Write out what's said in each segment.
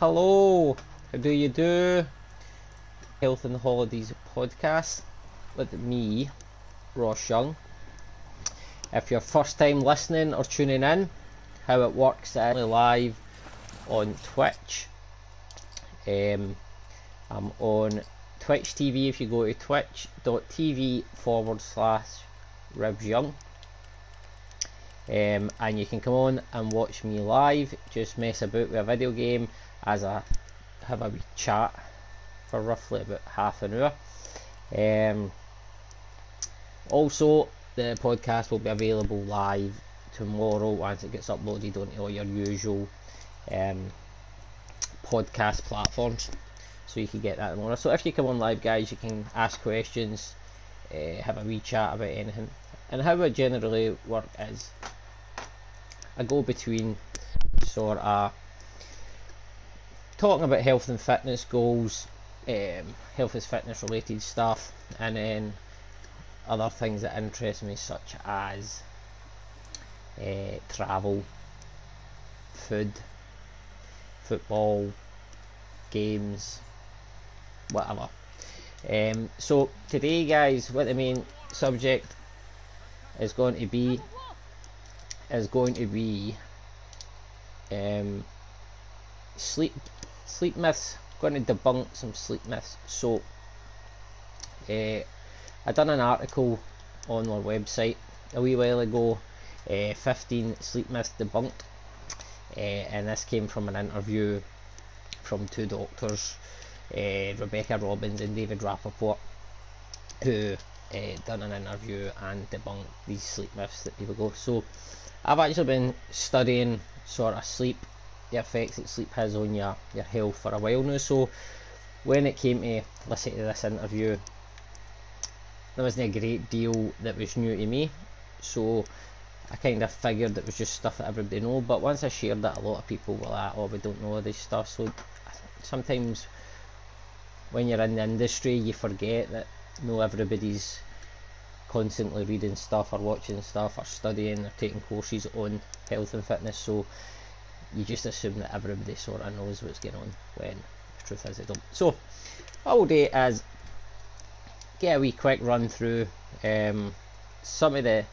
Hello, how do you do? Health and Holidays podcast with me, Ross Young. If you're first time listening or tuning in, how it works is live on Twitch. Um, I'm on Twitch TV if you go to twitch.tv forward slash Ribs Young. Um, and you can come on and watch me live, just mess about with a video game as I have a wee chat for roughly about half an hour. Um, also, the podcast will be available live tomorrow once it gets uploaded onto all your usual um, podcast platforms. So you can get that tomorrow. So if you come on live, guys, you can ask questions, uh, have a wee chat about anything. And how it generally work is I go between sort of talking about health and fitness goals, um, health and fitness related stuff, and then other things that interest me, such as uh, travel, food, football, games, whatever. Um, so today, guys, what the main subject is going to be is going to be um, sleep sleep myths. going to debunk some sleep myths. So, uh, I done an article on our website a wee while ago. Uh, 15 sleep myths debunked, uh, and this came from an interview from two doctors, Rebecca Robbins and David Rapoport, who done an interview and debunked these sleep myths that people go. So, I've actually been studying sort of sleep the effects that sleep has on your, your health for a while now. So when it came to listen to this interview, there wasn't a great deal that was new to me. So I kind of figured it was just stuff that everybody know. But once I shared that, a lot of people were like, "Oh, we don't know this stuff." So sometimes when you're in the industry, you forget that no everybody's constantly reading stuff or watching stuff or studying or taking courses on health and fitness. So you just assume that everybody sort of knows what's going on when the truth is they don't. So, what we'll do is get a wee quick run through um, some of the.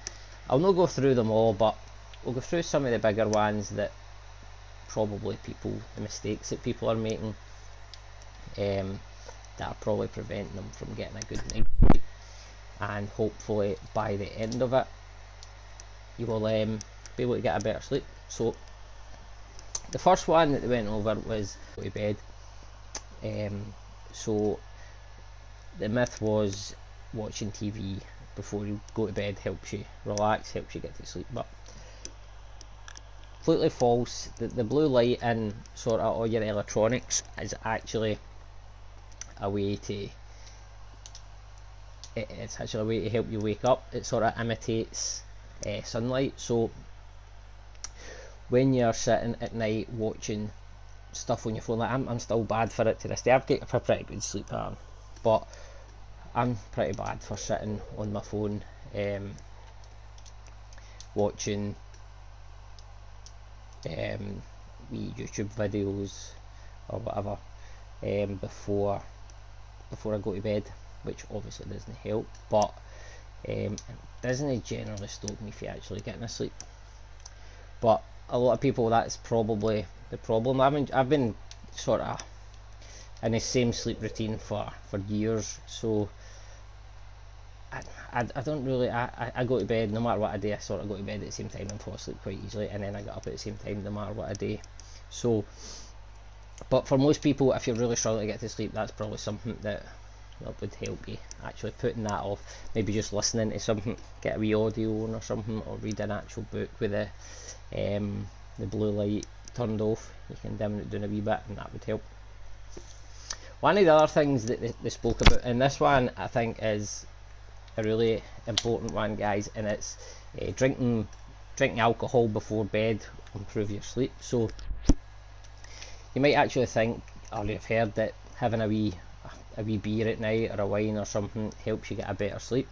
I'll not go through them all, but we'll go through some of the bigger ones that probably people, the mistakes that people are making, um, that are probably preventing them from getting a good night. And hopefully by the end of it, you will um, be able to get a better sleep. So the first one that they went over was go to bed. Um, so the myth was watching TV before you go to bed helps you relax, helps you get to sleep. But completely false. The, the blue light in sort of all your electronics is actually a way to it's actually a way to help you wake up. It sort of imitates uh, sunlight, so when you're sitting at night watching stuff on your phone, like I'm, I'm still bad for it to this day. I've got a pretty good sleep pattern, but I'm pretty bad for sitting on my phone um, watching um, YouTube videos or whatever um, before before I go to bed, which obviously doesn't help, but um, it doesn't generally stop me from actually getting asleep. But a lot of people that's probably the problem. I've been I've been sort of in the same sleep routine for for years, so I, I, I don't really I, I go to bed no matter what I do. I sort of go to bed at the same time and fall asleep quite easily, and then I get up at the same time no matter what I do. So, but for most people, if you're really struggling to get to sleep, that's probably something that that would help you actually putting that off. Maybe just listening to something, get a wee audio on or something, or read an actual book with a um, the blue light turned off. You can dim it down a wee bit, and that would help. One of the other things that they, they spoke about, and this one I think is a really important one, guys, and it's uh, drinking drinking alcohol before bed improve your sleep. So you might actually think, or you've heard that having a wee a wee beer at night or a wine or something helps you get a better sleep.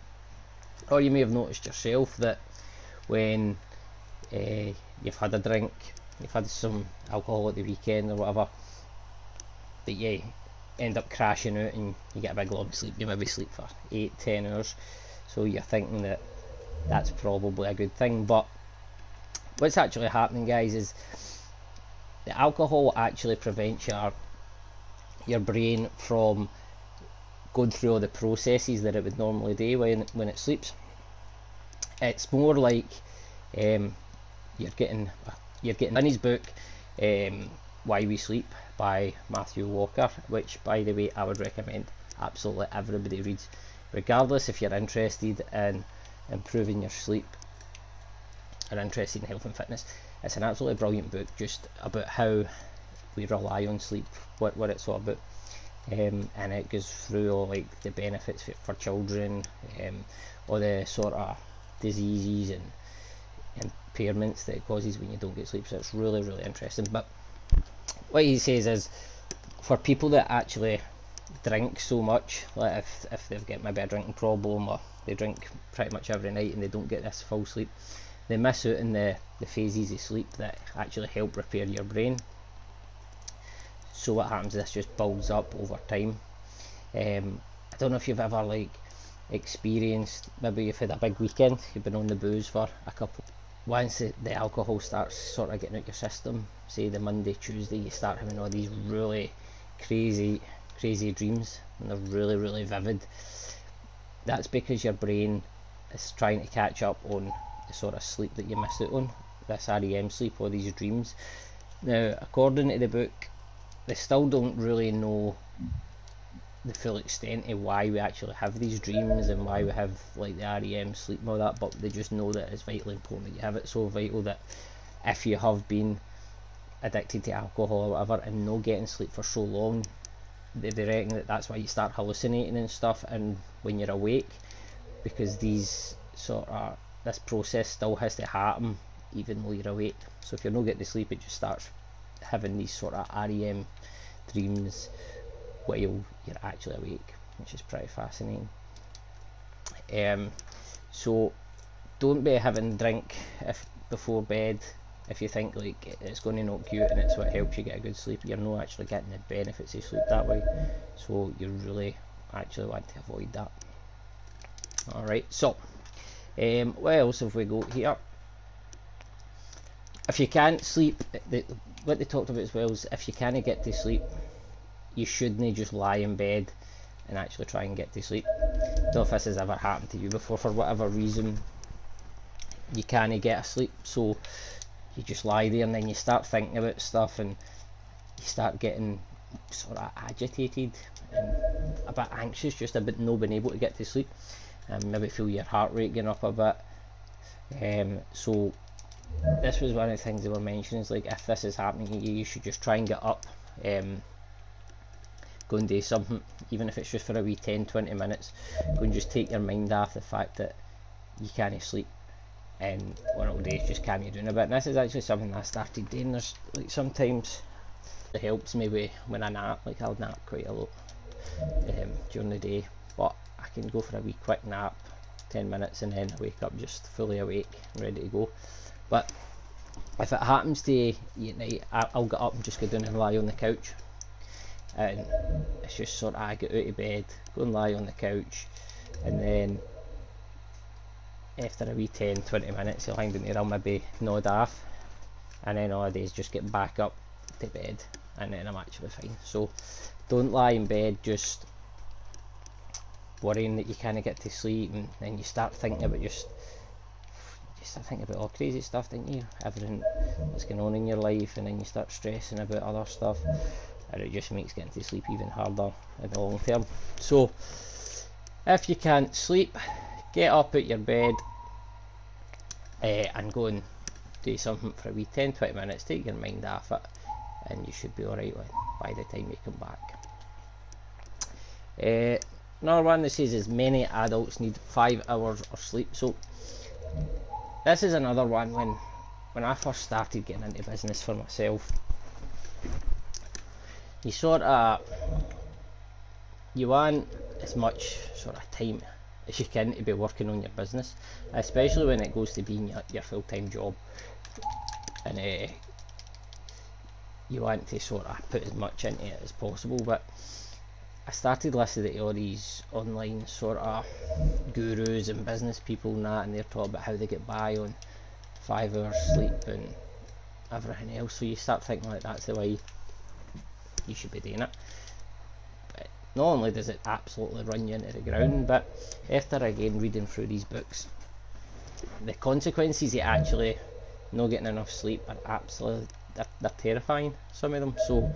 Or you may have noticed yourself that when uh, you've had a drink, you've had some alcohol at the weekend or whatever, that you end up crashing out and you get a big long sleep. You maybe sleep for eight, ten hours. So you're thinking that that's probably a good thing. But what's actually happening, guys, is the alcohol actually prevents your your brain from going through all the processes that it would normally do when when it sleeps. It's more like um, you're getting you're getting in his book um, Why We Sleep by Matthew Walker, which by the way I would recommend absolutely everybody reads, regardless if you're interested in improving your sleep or interested in health and fitness. It's an absolutely brilliant book just about how we rely on sleep, what what it's all about. Um, and it goes through all like the benefits for, for children, um, all the sort of diseases and impairments that it causes when you don't get sleep. So it's really really interesting. But what he says is for people that actually drink so much, like if if they've got maybe a drinking problem or they drink pretty much every night and they don't get this full sleep, they miss out on the, the phases of sleep that actually help repair your brain. So what happens? This just builds up over time. Um, I don't know if you've ever like experienced maybe you've had a big weekend, you've been on the booze for a couple. Once the, the alcohol starts sort of getting out your system, say the Monday, Tuesday, you start having all these really crazy, crazy dreams, and they're really, really vivid. That's because your brain is trying to catch up on the sort of sleep that you missed out on, this REM sleep, or these dreams. Now, according to the book, they still don't really know the full extent of why we actually have these dreams and why we have like the REM sleep and all that, but they just know that it's vitally important that you have it. So vital that if you have been addicted to alcohol or whatever and no getting sleep for so long, they, they reckon that that's why you start hallucinating and stuff. And when you're awake, because these sort of this process still has to happen even though you're awake. So if you're not getting sleep, it just starts having these sort of REM dreams while you're actually awake, which is pretty fascinating. Um, so don't be having drink if before bed if you think like it's going to knock you out and it's what helps you get a good sleep. You're not actually getting the benefits of sleep that way, so you really actually want to avoid that. All right, so um, what else have we got here? If you can't sleep, the, what they talked about as well is if you can't get to sleep, you shouldn't just lie in bed and actually try and get to sleep. I don't know if this has ever happened to you before, for whatever reason, you can't get asleep, so you just lie there and then you start thinking about stuff and you start getting sort of agitated and a bit anxious just about not being able to get to sleep and maybe feel your heart rate going up a bit. Um, so this was one of the things they were mentioning is like if this is happening you, you should just try and get up, um, go and do something, even if it's just for a wee 10 20 minutes. Go and just take your mind off the fact that you can't sleep and what it'll do is just calm you down a bit. And this is actually something I started doing. There's like sometimes it helps me when I nap, like I'll nap quite a lot um, during the day, but I can go for a wee quick nap, 10 minutes, and then wake up just fully awake ready to go. But if it happens to you at night, I'll get up and just go down and lie on the couch. And it's just sort of I get out of bed, go and lie on the couch, and then after a wee 10 20 minutes, you'll hang down there, I'll maybe nod off, and then all days just get back up to bed, and then I'm actually fine. So don't lie in bed just worrying that you kind of get to sleep, and then you start thinking about just you start thinking about all crazy stuff, don't you? Everything that's going on in your life, and then you start stressing about other stuff, and it just makes getting to sleep even harder in the long term. So, if you can't sleep, get up at your bed uh, and go and do something for a wee 10 20 minutes, take your mind off it, and you should be alright by the time you come back. Uh, another one that says is many adults need five hours of sleep. So this is another one when when I first started getting into business for myself. You sort of you want as much sort of time as you can to be working on your business, especially when it goes to being your, your full time job. And uh, you want to sort of put as much into it as possible. But I started listening to all these online sort of gurus and business people and that, and they're talking about how they get by on five hours sleep and everything else. So you start thinking like that's the way you should be doing it. But not only does it absolutely run you into the ground, but after again reading through these books, the consequences of actually not getting enough sleep are absolutely they're, they're terrifying. Some of them. So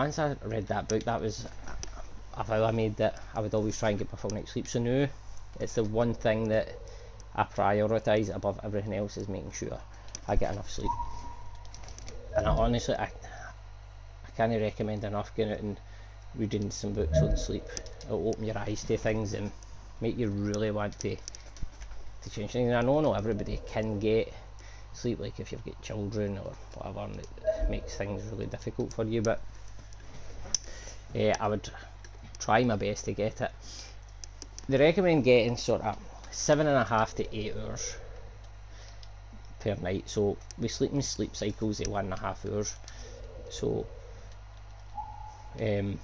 once I read that book, that was a vow I made that I would always try and get my full night's sleep. So now it's the one thing that I prioritise above everything else is making sure I get enough sleep. And I honestly, I, I can't recommend enough going out and reading some books on sleep. It'll open your eyes to things and make you really want to to change things. And I know not everybody can get sleep, like if you've got children or whatever, and it makes things really difficult for you. But yeah, I would try my best to get it. They recommend getting sort of seven and a half to eight hours per night. So we sleep in sleep cycles of one and a half hours. So um,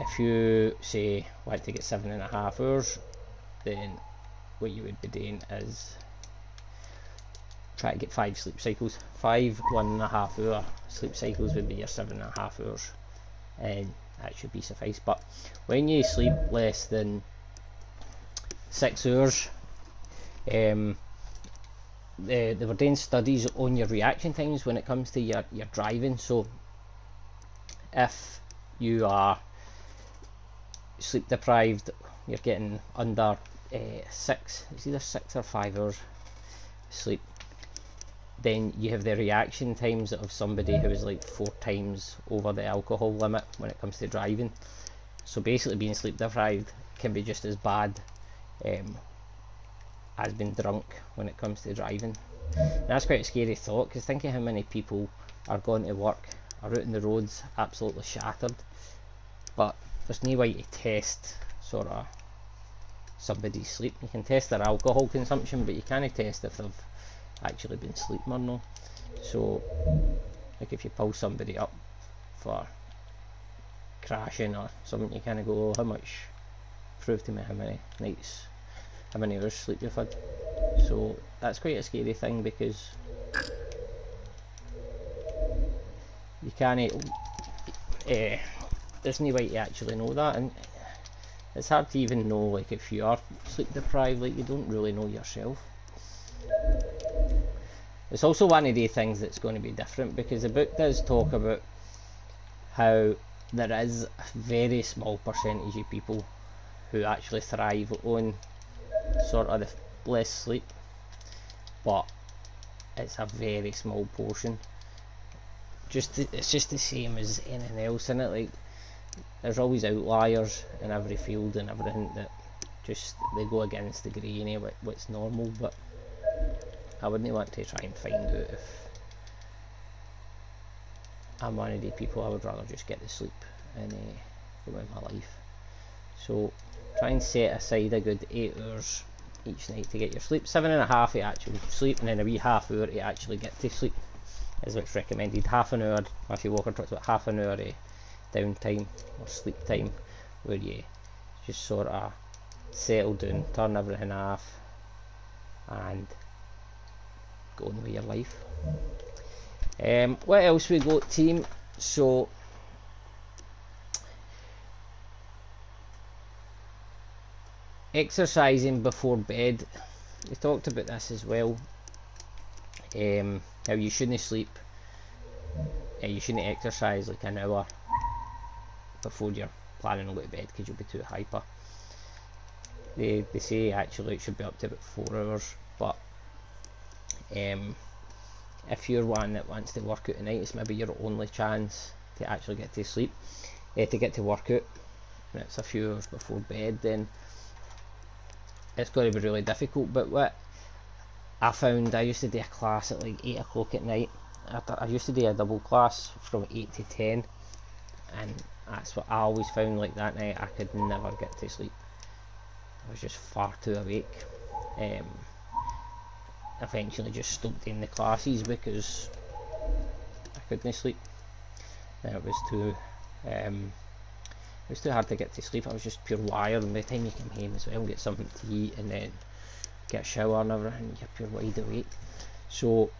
if you say want to get seven and a half hours, then what you would be doing is try to get five sleep cycles. Five one and a half hour sleep cycles would be your seven and a half hours, and that should be suffice. But when you sleep less than six hours, um, they, they were doing studies on your reaction times when it comes to your, your driving. So if you are sleep deprived, you're getting under uh, six, it's either six or five hours sleep, then you have the reaction times of somebody who is like four times over the alcohol limit when it comes to driving. So basically, being sleep deprived can be just as bad um, as being drunk when it comes to driving. And that's quite a scary thought because think of how many people are going to work, are out in the roads absolutely shattered, but there's no way to test sort of somebody's sleep. You can test their alcohol consumption, but you can't test if they've actually been or not. So, like if you pull somebody up for crashing or something, you kind of go, oh, how much? Prove to me how many nights, how many hours sleep you've had. So that's quite a scary thing because you can't. Uh, there's no way to actually know that, and it's hard to even know like if you are sleep deprived. Like you don't really know yourself. It's also one of the things that's going to be different because the book does talk about how there is a very small percentage of people who actually thrive on sort of the less sleep, but it's a very small portion. Just it's just the same as anything else in it. Like there's always outliers in every field and everything that just they go against the grain of what's normal, but I wouldn't want to try and find out if I'm one of the people I would rather just get the sleep and uh, go with my life. So try and set aside a good eight hours each night to get your sleep. Seven and a half to actually sleep and then a wee half hour to actually get to sleep is what's recommended. Half an hour, Matthew Walker talks about half an hour of downtime or sleep time where you just sort of settle down, turn everything off and go on with your life. Um, what else we got team? So exercising before bed. We talked about this as well. Um, how you shouldn't sleep. Uh, you shouldn't exercise like an hour before you're planning to go to bed because you'll be too hyper. They, they say actually it should be up to about four hours, but um, if you're one that wants to work out at night, it's maybe your only chance to actually get to sleep, uh, to get to work out, and it's a few hours before bed, then it's going to be really difficult. But what I found, I used to do a class at like 8 o'clock at night. I, I used to do a double class from 8 to 10, and that's what I always found like that night, I could never get to sleep. I was just far too awake. Um, eventually just stopped in the classes because I couldn't sleep. And it was too um, it was too hard to get to sleep. I was just pure wired, and by the time you come home as well, get something to eat, and then get a shower and everything, you're pure wide awake. So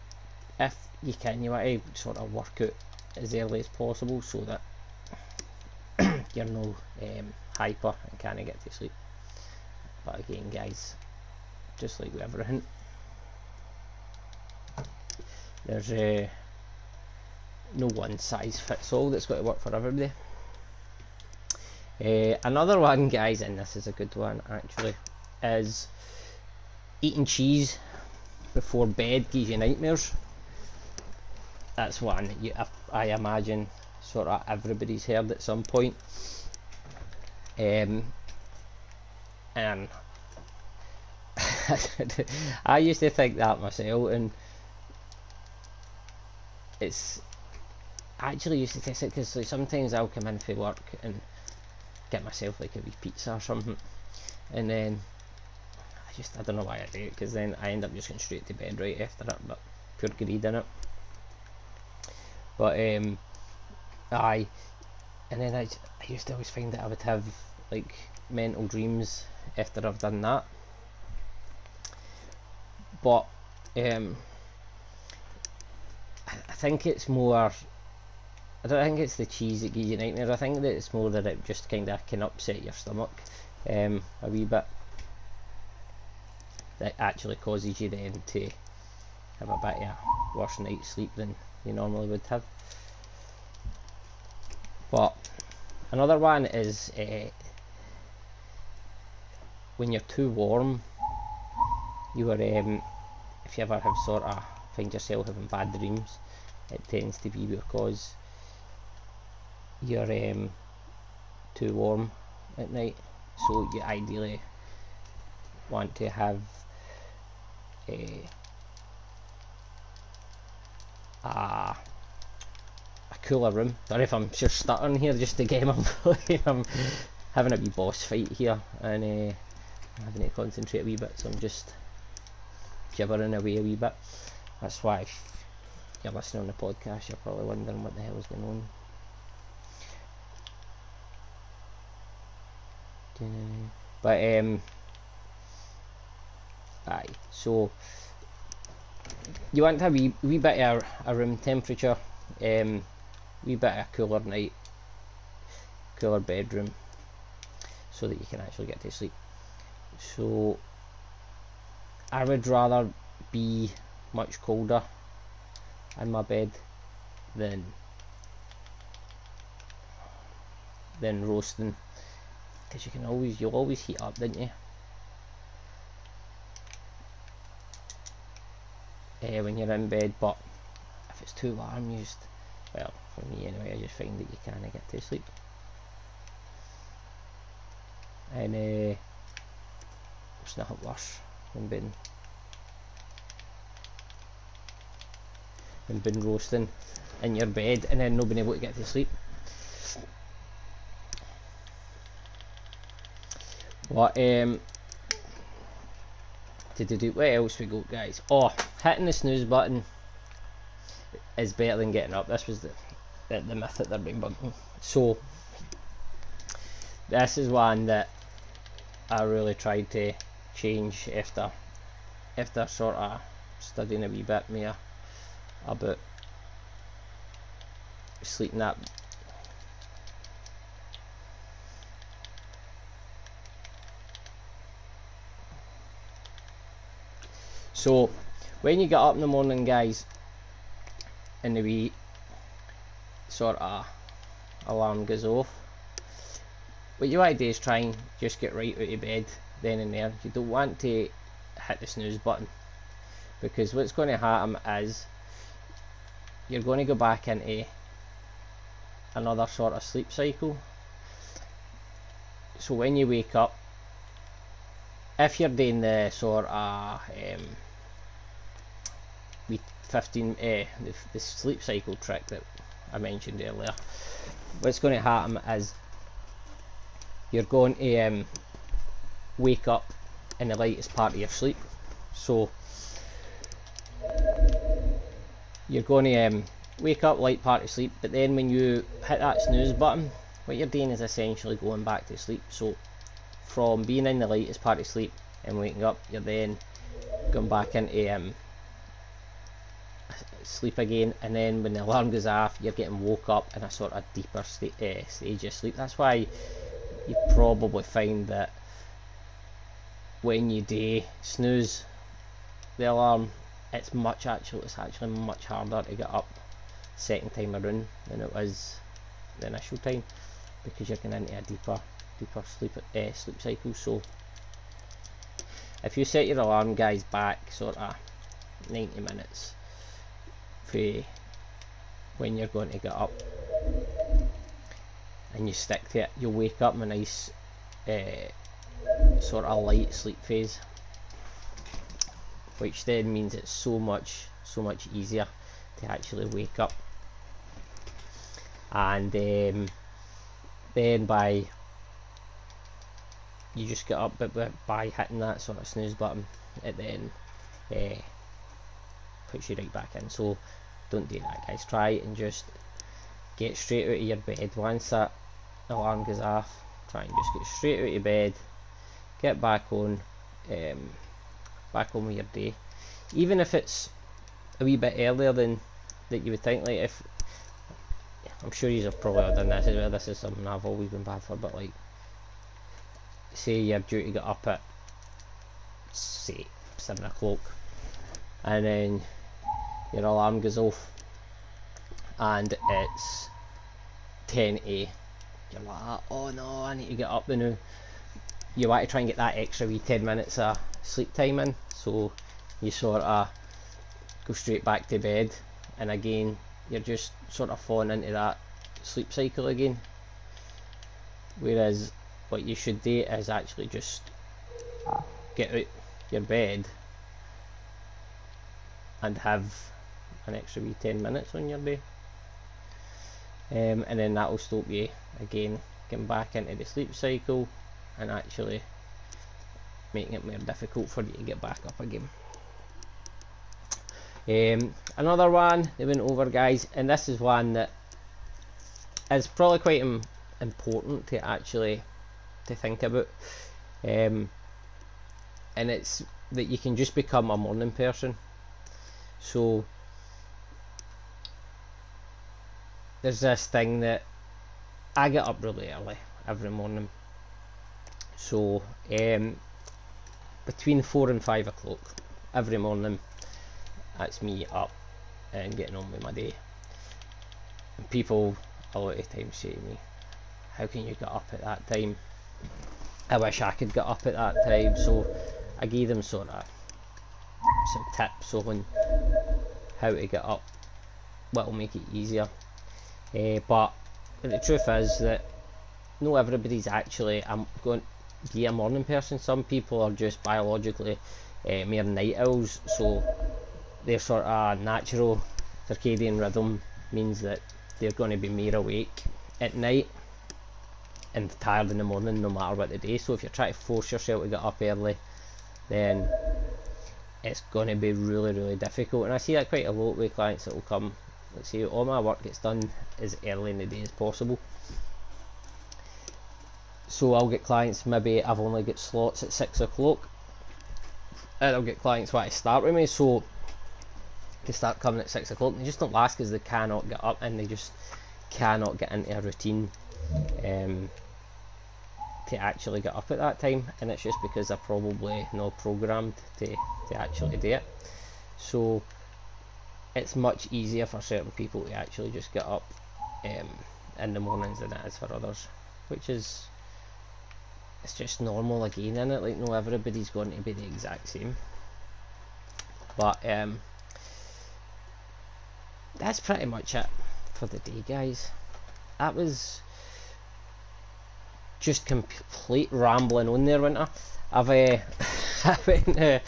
if you can, you to sort of work out as early as possible so that you're no um, hyper and can't get to sleep. But again, guys, just like with everything, there's uh, no one size fits all that's got to work for everybody. Uh, another one, guys, and this is a good one actually, is eating cheese before bed gives you nightmares. That's one you, I imagine sort of everybody's heard at some point. Um, and I used to think that myself, and it's actually used to test it because like, sometimes I'll come in for work and get myself like a wee pizza or something, and then I just I don't know why I do it because then I end up just going straight to bed right after it, but pure greed in it. But um, I, and then I, I used to always find that I would have like mental dreams after I've done that. But um, think it's more. I don't think it's the cheese that gives you nightmares. I think that it's more that it just kind of can upset your stomach um, a wee bit. That actually causes you then to have a bit of a worse night's sleep than you normally would have. But another one is uh, when you're too warm. You are um, if you ever have sort of find yourself having bad dreams, it tends to be because you're um, too warm at night. So you ideally want to have a a, a cooler room. Sorry if I'm just stuttering here just to get I'm, I'm having a wee boss fight here and uh, I'm having to concentrate a wee bit so I'm just gibbering away a wee bit. That's why you're listening on the podcast you're probably wondering what the hell is going on. But um aye, so you want to have a wee, wee bit of a, room temperature, um, wee bit of a cooler night, cooler bedroom, so that you can actually get to sleep. So I would rather be much colder in my bed then then roasting. Because you can always you'll always heat up don't you? Uh, when you're in bed but if it's too warm used well for me anyway I just find that you can't get to sleep. And uh, it's nothing worse than being than being roasting in your bed and then not being able to get to sleep. What um to do What else we go guys? Oh hitting the snooze button is better than getting up. This was the the, the myth that they're being bugging so this is one that I really tried to change after after sort of studying a wee bit more about sleeping that So when you get up in the morning guys and the wee sort of alarm goes off what you want to do is try and just get right out of bed then and there. You don't want to hit the snooze button because what's going to happen is you're going to go back into another sort of sleep cycle. So when you wake up if you're doing the sort of um, 15 uh, the, the sleep cycle trick that I mentioned earlier what's going to happen is you're going to um, wake up in the lightest part of your sleep. So you're going to um, wake up, light part of sleep, but then when you hit that snooze button, what you're doing is essentially going back to sleep. So from being in the lightest part of sleep and waking up, you're then going back into um, sleep again, and then when the alarm goes off, you're getting woke up in a sort of deeper uh, stage of sleep. That's why you probably find that when you do snooze the alarm, it's much actually it's actually much harder to get up second time around than it was the initial time because you're getting into a deeper deeper sleep uh, sleep cycle. So if you set your alarm guys back sort of 90 minutes for when you're going to get up and you stick to it you'll wake up in a nice uh, sort of light sleep phase which then means it's so much so much easier to actually wake up. And um, then by you just get up but by hitting that sort of snooze button it then uh, puts you right back in. So don't do that guys. Try and just get straight out of your bed. Once that alarm goes off try and just get straight out of your bed get back on um, back on with your day. Even if it's a wee bit earlier than that you would think like if I'm sure you have probably done this as well this is something I've always been bad for but like say you're due to get up at say 7 o'clock and then your alarm goes off and it's 10a you're like oh no I need to get up now you want to try and get that extra wee 10 minutes of sleep time in. So you sort of go straight back to bed and again you're just sort of falling into that sleep cycle again. Whereas what you should do is actually just get out your bed and have an extra wee 10 minutes on your day. Um, and then that will stop you again getting back into the sleep cycle and actually making it more difficult for you to get back up again. Um, another one they went over guys and this is one that is probably quite Im important to actually to think about. Um, and it's that you can just become a morning person. So there's this thing that I get up really early every morning. So um, between four and five o'clock every morning, that's me up and getting on with my day. And people a lot of times say to me, "How can you get up at that time?" I wish I could get up at that time. So I gave them sort of some tips on how to get up, what will make it easier. Uh, but the truth is that not everybody's actually I'm going be a morning person. Some people are just biologically uh, mere night owls, so their sort of natural circadian rhythm means that they're going to be more awake at night and tired in the morning no matter what the day. So if you're trying to force yourself to get up early, then it's going to be really really difficult. And I see that quite a lot with clients that will come let's see all my work gets done as early in the day as possible so I'll get clients maybe I've only got slots at 6 o'clock. And I'll get clients want to start with me. So they start coming at 6 o'clock they just don't last because they cannot get up and they just cannot get into a routine um, to actually get up at that time. And it's just because they're probably not programmed to, to actually do it. So it's much easier for certain people to actually just get up um, in the mornings than it is for others, which is it's just normal again in it. Like no, everybody's going to be the exact same. But um, that's pretty much it for the day, guys. That was just complete rambling on there, winter. I've uh, been uh,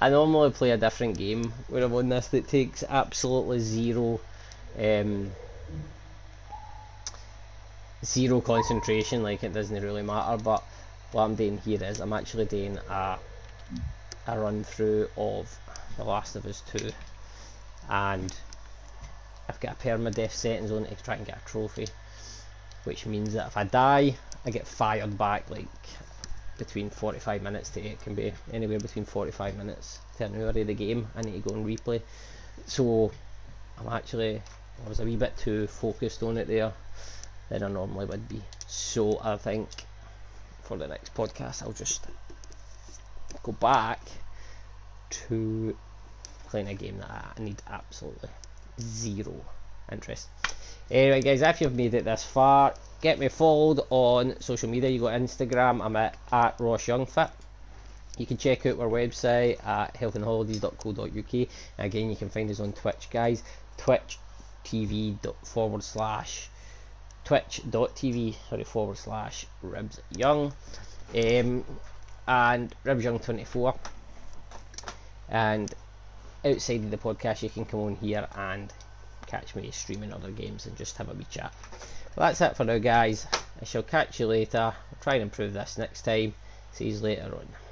I normally play a different game when I'm on this that takes absolutely zero um, zero concentration like it doesn't really matter but what I'm doing here is I'm actually doing a, a run through of The Last of Us 2 and I've got a permadeath settings on to try and get a trophy, which means that if I die, I get fired back like between 45 minutes to it can be anywhere between 45 minutes to an hour of the game. I need to go and replay. So I'm actually I was a wee bit too focused on it there than I normally would be. So I think for the next podcast I'll just go back to playing a game that I need absolutely zero interest. Anyway, guys, if you've made it this far, get me followed on social media. You got Instagram, I'm at, at Ross Youngfit. You can check out our website at healthandholidays.co.uk. Again, you can find us on Twitch, guys. Twitch TV forward slash twitch.tv sorry forward slash ribs young. Um, and ribs young 24 and outside of the podcast you can come on here and catch me streaming other games and just have a wee chat. Well that's it for now guys. I shall catch you later. I'll try and improve this next time. See you later on